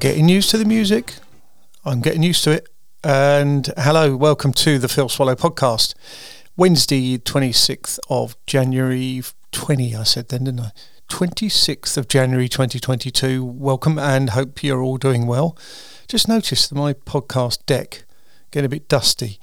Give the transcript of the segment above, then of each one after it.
Getting used to the music. I'm getting used to it. And hello, welcome to the Phil Swallow podcast. Wednesday, 26th of January 20, I said then, didn't I? 26th of January 2022. Welcome and hope you're all doing well. Just noticed that my podcast deck getting a bit dusty.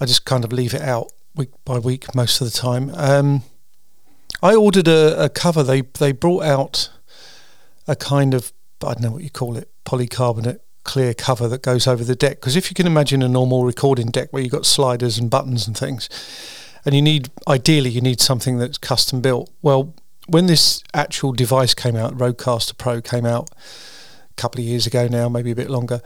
I just kind of leave it out week by week most of the time. Um, I ordered a, a cover. They they brought out a kind of I don't know what you call it, polycarbonate clear cover that goes over the deck. Because if you can imagine a normal recording deck where you've got sliders and buttons and things, and you need ideally you need something that's custom built. Well, when this actual device came out, Rodecaster Pro came out a couple of years ago now, maybe a bit longer.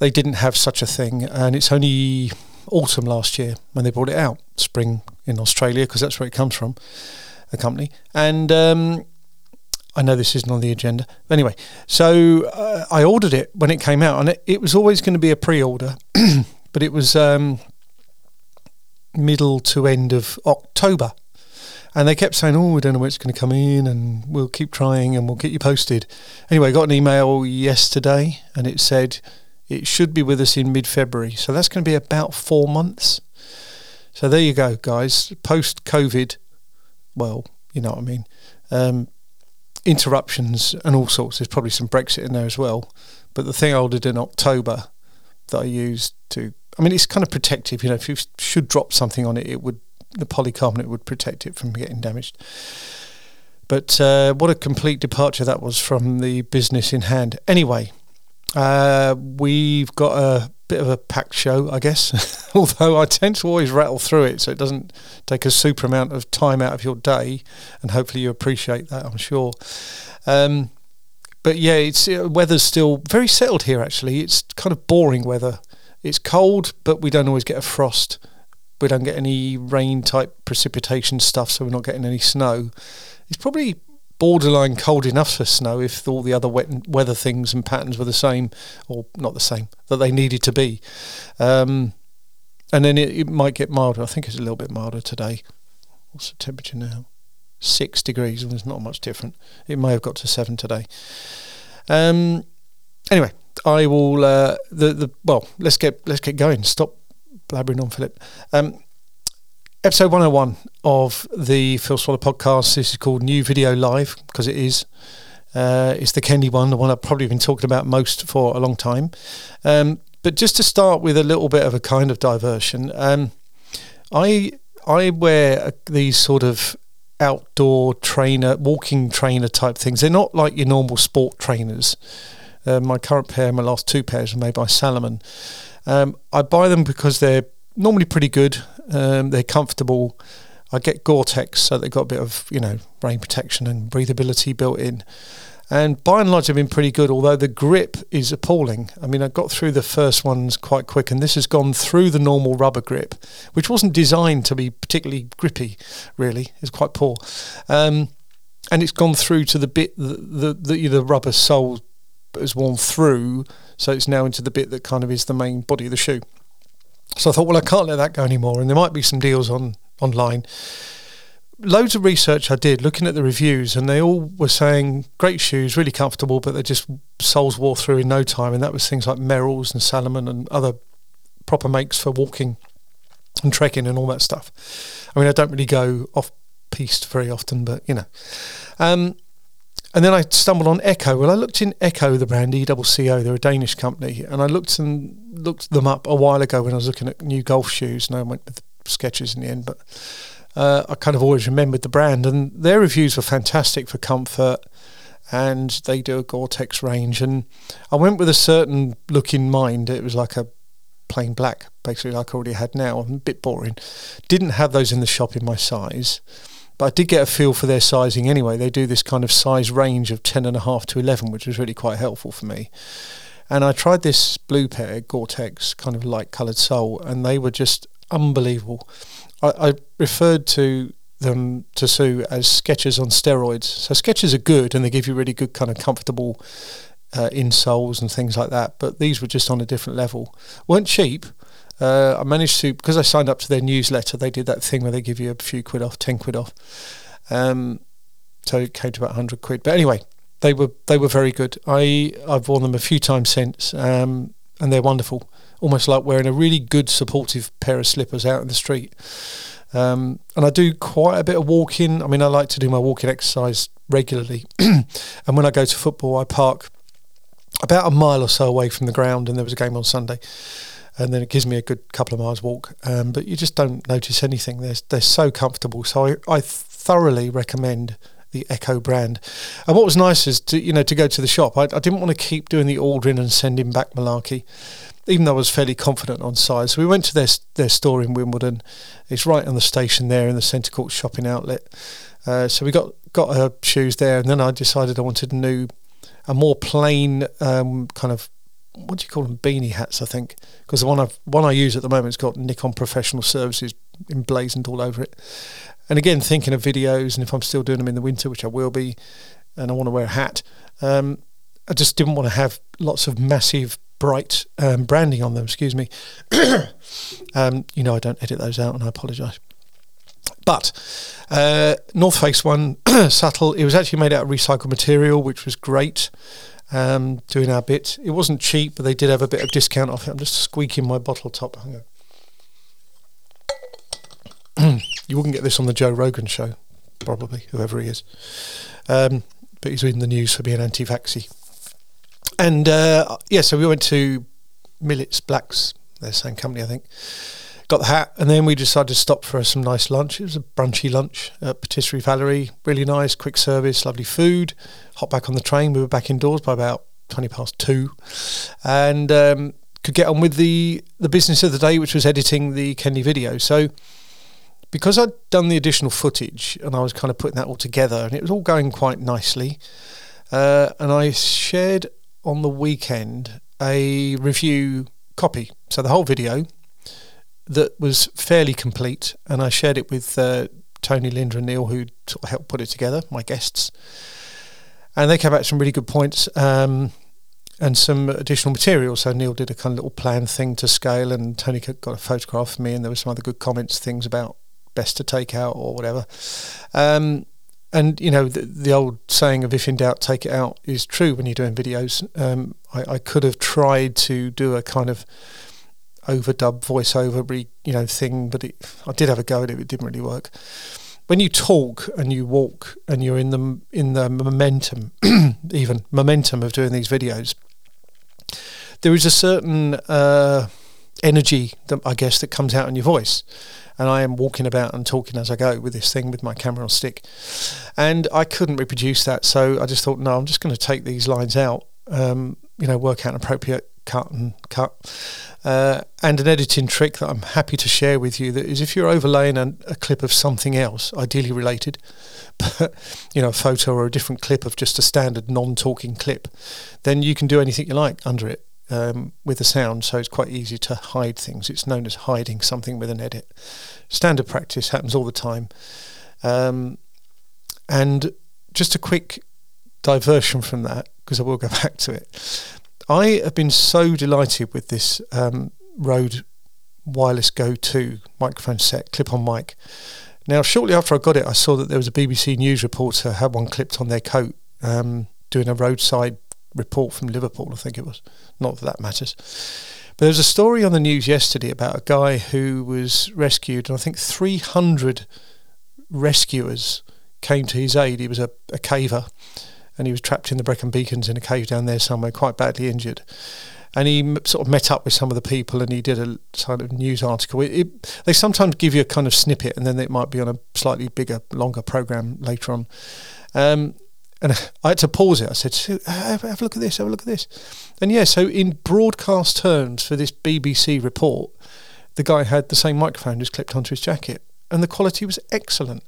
They didn't have such a thing, and it's only autumn last year when they brought it out, spring in Australia because that's where it comes from, the company. And um, I know this isn't on the agenda. Anyway, so uh, I ordered it when it came out, and it, it was always going to be a pre-order, but it was um, middle to end of October. And they kept saying, "Oh, we don't know when it's going to come in, and we'll keep trying, and we'll get you posted." Anyway, I got an email yesterday, and it said it should be with us in mid-February. So that's going to be about four months. So there you go, guys. Post-COVID, well, you know what I mean. Um, interruptions and all sorts. There's probably some Brexit in there as well. But the thing I ordered in October that I used to, I mean, it's kind of protective. You know, if you should drop something on it, it would the polycarbonate would protect it from getting damaged. But uh, what a complete departure that was from the business in hand. Anyway, uh, we've got a bit of a packed show, I guess. Although I tend to always rattle through it, so it doesn't take a super amount of time out of your day, and hopefully you appreciate that. I'm sure. Um, but yeah, it's uh, weather's still very settled here. Actually, it's kind of boring weather. It's cold, but we don't always get a frost. We don't get any rain type precipitation stuff, so we're not getting any snow. It's probably borderline cold enough for snow if all the other wet weather things and patterns were the same, or not the same, that they needed to be. Um, and then it, it, might get milder. I think it's a little bit milder today. What's the temperature now? Six degrees, and there's not much different. It may have got to seven today. Um, anyway, I will. Uh, the the well, let's get let's get going. Stop blabbering on, Philip. Um, episode 101 of the Phil Swallow podcast. This is called New Video Live because it is. Uh, it's the Kenley one, the one I've probably been talking about most for a long time. Um, but just to start with a little bit of a kind of diversion, um, I I wear these sort of outdoor trainer, walking trainer type things. They're not like your normal sport trainers. Uh, my current pair, my last two pairs, are made by Salomon. Um, I buy them because they're normally pretty good. Um, they're comfortable. I get Gore-Tex, so they've got a bit of you know rain protection and breathability built in. And by and large, I've been pretty good. Although the grip is appalling. I mean, I got through the first ones quite quick, and this has gone through the normal rubber grip, which wasn't designed to be particularly grippy. Really, it's quite poor. Um, and it's gone through to the bit the the, the, the rubber sole has worn through, so it's now into the bit that kind of is the main body of the shoe. So I thought, well, I can't let that go anymore. And there might be some deals on online. Loads of research I did looking at the reviews, and they all were saying great shoes, really comfortable, but they just soles wore through in no time. And that was things like Merrell's and Salomon and other proper makes for walking and trekking and all that stuff. I mean, I don't really go off piste very often, but you know. Um, and then I stumbled on Ecco. Well, I looked in Ecco, the brand E double C O. They're a Danish company, and I looked and looked them up a while ago when I was looking at new golf shoes, and I went with Skechers in the end. But uh, I kind of always remembered the brand, and their reviews were fantastic for comfort, and they do a Gore-Tex range. And I went with a certain look in mind. It was like a plain black, basically like I already had now. A bit boring. Didn't have those in the shop in my size. But I did get a feel for their sizing anyway. They do this kind of size range of 10.5 to 11, which was really quite helpful for me. And I tried this blue pair, Gore-Tex, kind of light coloured sole, and they were just unbelievable. I, I referred to them to Sue as Skechers on steroids. So Skechers are good, and they give you really good kind of comfortable uh, insoles and things like that. But these were just on a different level. weren't cheap, uh, I managed to because I signed up to their newsletter. They did that thing where they give you a few quid off, ten quid off. Um, so it came to about hundred quid. But anyway, they were they were very good. I I've worn them a few times since, um, and they're wonderful. Almost like wearing a really good supportive pair of slippers out in the street. Um, and I do quite a bit of walking. I mean, I like to do my walking exercise regularly, and when I go to football, I park about a mile or so away from the ground, and there was a game on Sunday. And then it gives me a good couple of miles walk, um, but you just don't notice anything. They're they're so comfortable. So I, I thoroughly recommend the Ecco brand. And what was nice is to you know to go to the shop. I, I didn't want to keep doing the ordering and sending back malarkey, even though I was fairly confident on size. So we went to their their store in Wimbledon. It's right on the station there in the Centre Court shopping outlet. Uh, so we got got her shoes there, and then I decided I wanted a new, a more plain um, kind of what do you call them beanie hats I think because the one I one I use at the moment has got Nikon Professional Services emblazoned all over it and again, thinking of videos, and if I'm still doing them in the winter, which I will be, and I want to wear a hat, um, I just didn't want to have lots of massive, bright um, branding on them. Excuse me. um, you know, I don't edit those out, and I apologise. But uh, North Face one, subtle. It was actually made out of recycled material, which was great. Um, doing our bit. It wasn't cheap, but they did have a bit of discount off it. I'm just squeaking my bottle top. You wouldn't get this on the Joe Rogan show, probably, whoever he is. Um, but he's in the news for being anti vaxxy. And uh, yeah, so we went to Millets Blacks, their same company, I think. Got the hat, and then we decided to stop for some nice lunch. It was a brunchy lunch at Patisserie Valerie. Really nice, quick service, lovely food. Hop back on the train. We were back indoors by about 20 past two. And um, could get on with the, the business of the day, which was editing the Kenley video. So because I'd done the additional footage and I was kind of putting that all together and it was all going quite nicely. Uh, and I shared on the weekend a review copy. So the whole video that was fairly complete, and I shared it with uh, Tony, Linda, and Neil, who sort of helped put it together, my guests. And they came back with some really good points um, and some additional material. So Neil did a kind of little plan thing to scale, and Tony got a photograph of me, and there were some other good comments, things about best to take out or whatever. Um, and you know the, the, old saying of "if in doubt, take it out" is true when you're doing videos. Um, I, I, could have tried to do a kind of overdub voiceover, you know, thing, but it, I did have a go at it. It didn't really work. When you talk and you walk and you're in the in the momentum, even momentum of doing these videos, there is a certain uh, energy that I guess that comes out in your voice and I am walking about and talking as I go with this thing with my camera on stick. And I couldn't reproduce that, so I just thought, no, I'm just going to take these lines out, um, you know, work out an appropriate cut and cut. Uh, and an editing trick that I'm happy to share with you that is if you're overlaying a, a clip of something else, ideally related, but you know, a photo or a different clip of just a standard non-talking clip, then you can do anything you like under it um, with the sound, so it's quite easy to hide things. It's known as hiding something with an edit. Standard practice happens all the time. Um, and just a quick diversion from that, because I will go back to it. I have been so delighted with this um, Rode Wireless Go 2 microphone set, clip on mic. Now, shortly after I got it, I saw that there was a BBC News reporter had one clipped on their coat um, doing a roadside report from Liverpool, I think it was. Not that that matters. But there was a story on the news yesterday about a guy who was rescued, and I think 300 rescuers came to his aid. He was a, a caver, and he was trapped in the Brecon Beacons in a cave down there somewhere, quite badly injured. And he sort of met up with some of the people, and he did a kind of news article. It, it, they sometimes give you a kind of snippet, and then it might be on a slightly bigger, longer program later on. Um, and I had to pause it. I said, have, have, a look at this, have a look at this. And yeah, so in broadcast terms for this BBC report, the guy had the same microphone just clipped onto his jacket and the quality was excellent.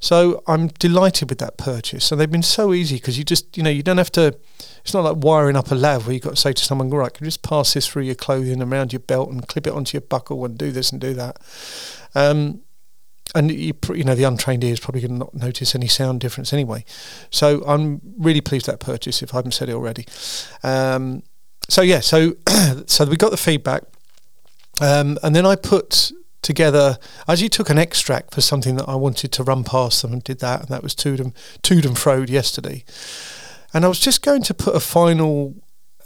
So I'm delighted with that purchase. And they've been so easy because you just, you know, you don't have to, it's not like wiring up a lav where you've got to say to someone, right, can you just pass this through your clothing around your belt and clip it onto your buckle and do this and do that. Um, and you, you know the untrained ear is probably going to not notice any sound difference anyway. So I'm really pleased that purchase. If I haven't said it already, um, so yeah, so so we got the feedback, um, and then I put together. I actually took an extract for something that I wanted to run past them and did that, and that was and fro yesterday. and I was just going to put a final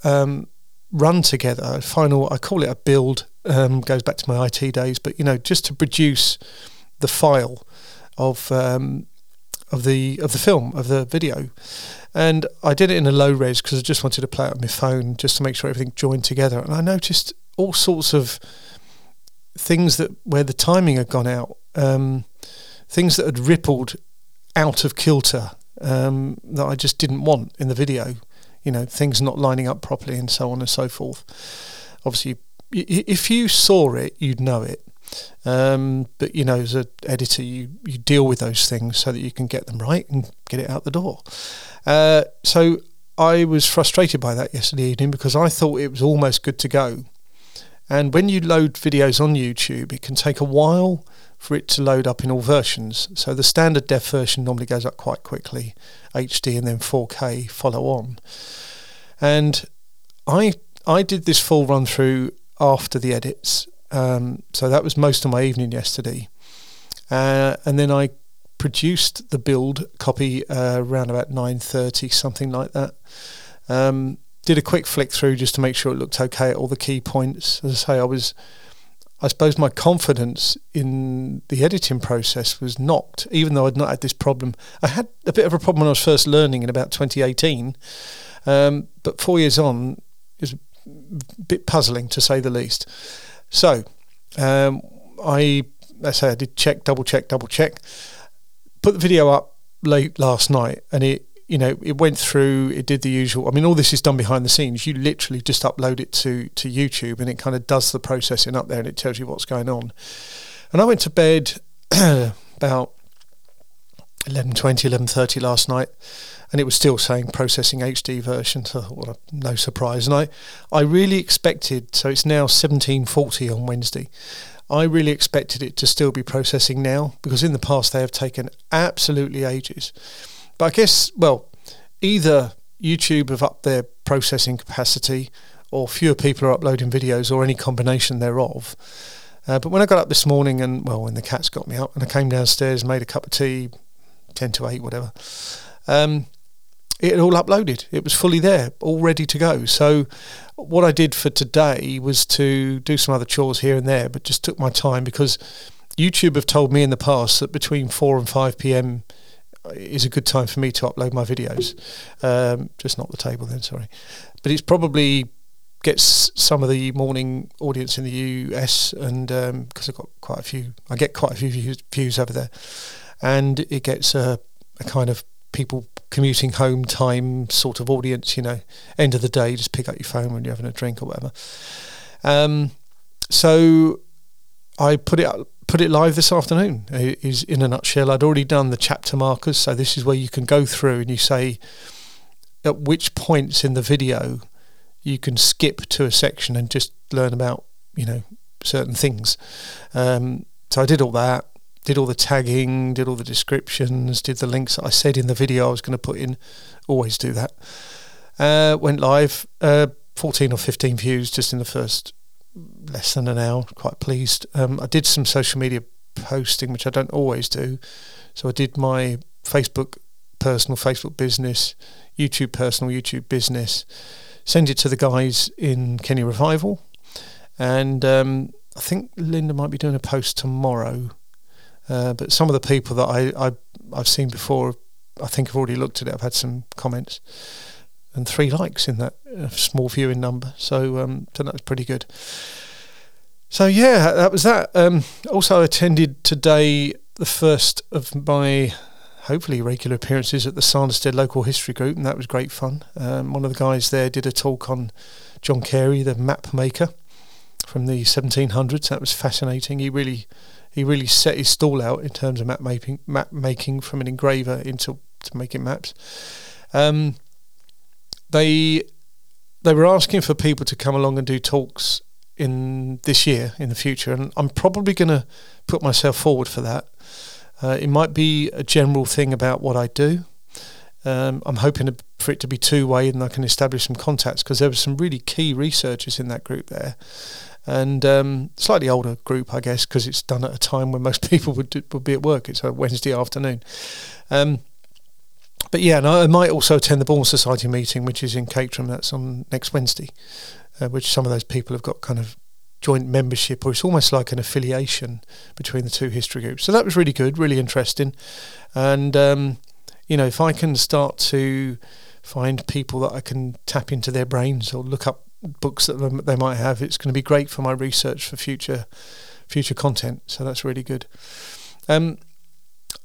um, run together. A final, I call it a build. Um, goes back to my IT days, but you know, just to produce the file of um, of the of the film of the video, and I did it in a low res because I just wanted to play it on my phone just to make sure everything joined together. And I noticed all sorts of things that where the timing had gone out, um, things that had rippled out of kilter um, that I just didn't want in the video. You know, things not lining up properly and so on and so forth. Obviously, if you saw it, you'd know it. Um, but you know, as an editor, you you deal with those things so that you can get them right and get it out the door. Uh, so I was frustrated by that yesterday evening because I thought it was almost good to go. And when you load videos on YouTube, it can take a while for it to load up in all versions. So the standard def version normally goes up quite quickly, HD and then 4K follow on. And I I did this full run through after the edits um, so that was most of my evening yesterday. Uh, and then I produced the build copy uh, around about 9.30, something like that. Um, did a quick flick through just to make sure it looked okay at all the key points. As I say, I was, I suppose my confidence in the editing process was knocked, even though I'd not had this problem. I had a bit of a problem when I was first learning in about 2018, um, but four years on, was a bit puzzling to say the least. So um, I, let's say I did check, double check, double check, put the video up late last night, and it you know it went through it did the usual i mean all this is done behind the scenes you literally just upload it to to youtube and it kind of does the processing up there and it tells you what's going on and i went to bed about 11.20 11.30 last night and it was still saying processing HD version. So no surprise. And I, I really expected. So it's now 1740 on Wednesday. I really expected it to still be processing now because in the past they have taken absolutely ages. But I guess well, either YouTube have upped their processing capacity, or fewer people are uploading videos, or any combination thereof. Uh, but when I got up this morning and well, when the cats got me up and I came downstairs, made a cup of tea, ten to eight, whatever. Um, it all uploaded. It was fully there, all ready to go. So what I did for today was to do some other chores here and there, but just took my time because YouTube have told me in the past that between 4 and 5 p.m. is a good time for me to upload my videos. Um, just not the table then, sorry. But it's probably gets some of the morning audience in the US and because um, I've got quite a few, I get quite a few views, views over there and it gets a, a kind of people commuting home time sort of audience, you know, end of the day, just pick up your phone when you're having a drink or whatever. Um, so I put it up, put it live this afternoon. Is in a nutshell. I'd already done the chapter markers, so this is where you can go through and you say at which points in the video you can skip to a section and just learn about you know certain things. Um, so I did all that did all the tagging, did all the descriptions, did the links that I said in the video I was going to put in. Always do that. Uh, went live, uh, 14 or 15 views just in the first less than an hour. Quite pleased. Um, I did some social media posting, which I don't always do. So I did my Facebook personal, Facebook business, YouTube personal, YouTube business. Send it to the guys in Kenley Revival, and um, I think Linda might be doing a post tomorrow uh, but some of the people that I, I I've seen before, I think have already looked at it. I've had some comments and three likes in that small viewing number. So um, so that was pretty good. So yeah, that was that. Um, also attended today the first of my hopefully regular appearances at the Sanderstead Local History Group, and that was great fun. Um, one of the guys there did a talk on John Cary, the map maker from the 1700s. That was fascinating. He really he really set his stall out in terms of map making, map making from an engraver into to making maps. Um, they they were asking for people to come along and do talks in this year in the future, and I'm probably going to put myself forward for that. Uh, it might be a general thing about what I do. Um, I'm hoping for it to be two way and I can establish some contacts because there were some really key researchers in that group there and um, slightly older group, I guess, because it's done at a time when most people would do, would be at work. It's a Wednesday afternoon. Um, but yeah, and I might also attend the Bournemouth Society meeting, which is in Caterham. That's on next Wednesday, uh, which some of those people have got kind of joint membership, or it's almost like an affiliation between the two history groups. So that was really good, really interesting, and um, you know, if I can start to find people that I can tap into their brains or look up books that they might have, it's going to be great for my research for future future content. So that's really good. Um,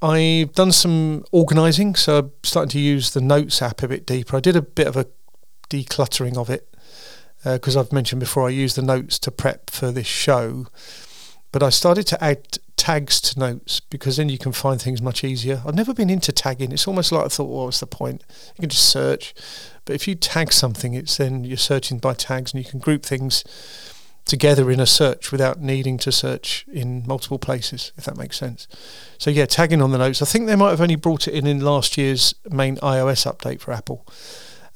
I've done some organising, so I'm starting to use the Notes app a bit deeper. I did a bit of a decluttering of it because uh, I've mentioned before I use the notes to prep for this show, but I started to add tags to notes because then you can find things much easier. I've never been into tagging. It's almost like I thought, well, what's the point? You can just search, but if you tag something, it's then you're searching by tags and you can group things together in a search without needing to search in multiple places, if that makes sense. So yeah, tagging on the notes. I think they might have only brought it in in last year's main iOS update for Apple,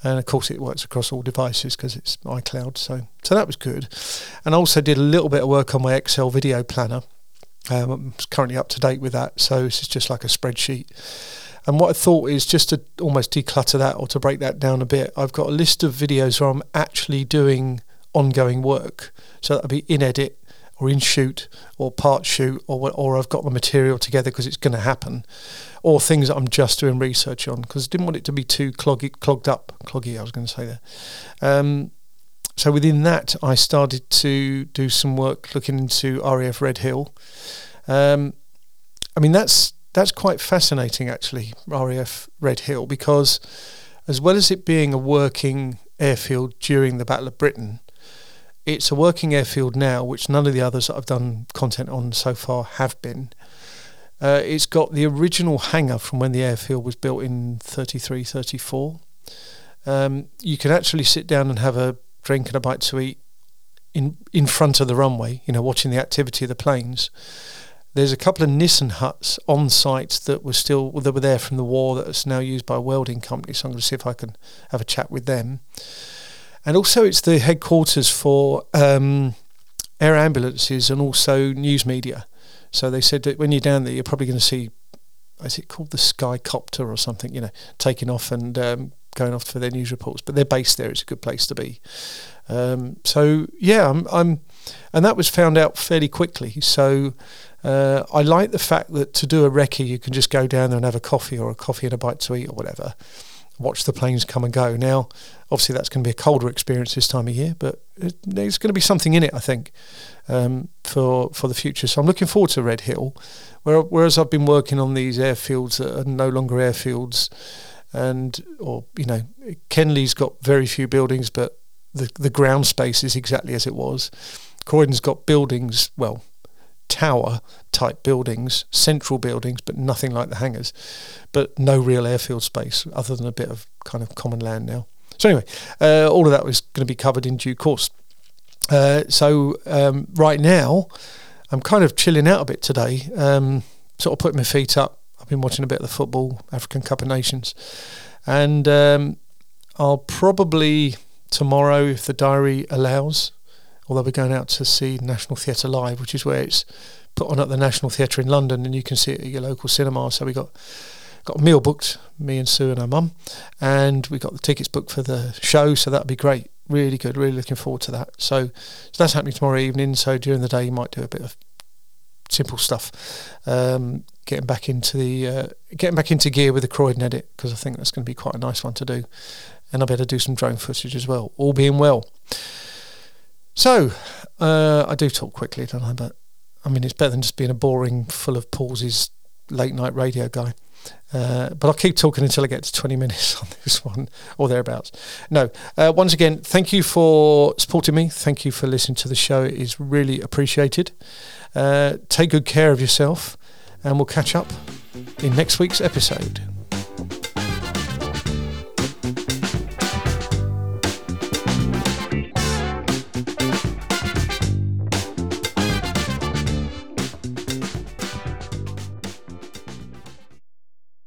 and of course it works across all devices because it's iCloud. So so that was good, and I also did a little bit of work on my Excel video planner. Um, I'm currently up to date with that, so this is just like a spreadsheet. And what I thought is just to almost declutter that or to break that down a bit. I've got a list of videos where I'm actually doing ongoing work. So that'll be in edit or in shoot or part shoot or or I've got the material together because it's going to happen, or things that I'm just doing research on because I didn't want it to be too cloggy, clogged up, cloggy. I was going to say there. Um, so within that, I started to do some work looking into RAF Redhill. Um, I mean that's that's quite fascinating actually, RAF Redhill, because as well as it being a working airfield during the Battle of Britain, it's a working airfield now, which none of the others that I've done content on so far have been. Uh, it's got the original hangar from when the airfield was built in 33, 34. Um, you can actually sit down and have a drink and a bite to eat in in front of the runway, you know, watching the activity of the planes. There's a couple of Nissen huts on site that were still that were there from the war that's now used by a welding company. So I'm going to see if I can have a chat with them and also it's the headquarters for um, air ambulances and also news media. So they said that when you're down there, you're probably going to see, is it called the Skycopter or something? You know, taking off and um, going off for their news reports. But they're based there; it's a good place to be. Um, so yeah, I'm, I'm, and that was found out fairly quickly. So uh, I like the fact that to do a recce, you can just go down there and have a coffee or a coffee and a bite to eat or whatever watch the planes come and go. Now, obviously, that's going to be a colder experience this time of year, but there's going to be something in it, I think, um, for for the future. So I'm looking forward to Redhill. Where, whereas I've been working on these airfields that are no longer airfields, and or you know, Kenley's got very few buildings, but the the ground space is exactly as it was. Croydon's got buildings, well, tower type buildings, central buildings, but nothing like the hangars, but no real airfield space other than a bit of kind of common land now. So anyway, uh, all of that was going to be covered in due course. Uh, so um, right now, I'm kind of chilling out a bit today. Um, sort of putting my feet up. I've been watching a bit of the football, African Cup of Nations, and um, I'll probably tomorrow, if the diary allows, although we're going out to see National Theatre Live, which is where it's put on at the National Theatre in London, and you can see it at your local cinema. So we got got a meal booked, me and Sue and her mum, and we got the tickets booked for the show. So that'll be great, really good. Really looking forward to that. So, so that's happening tomorrow evening. So during the day, you might do a bit of simple stuff, um, getting back into the uh, getting back into gear with the Croydon edit because I think that's going to be quite a nice one to do, and I better do some drone footage as well. All being well. So, uh, I do talk quickly, don't I? But I mean, it's better than just being a boring, full of pauses, late night radio guy. Uh, but I'll keep talking until I get to 20 minutes on this one or thereabouts. No, uh, once again, thank you for supporting me. Thank you for listening to the show. It is really appreciated. Uh, take good care of yourself, and we'll catch up in next week's episode.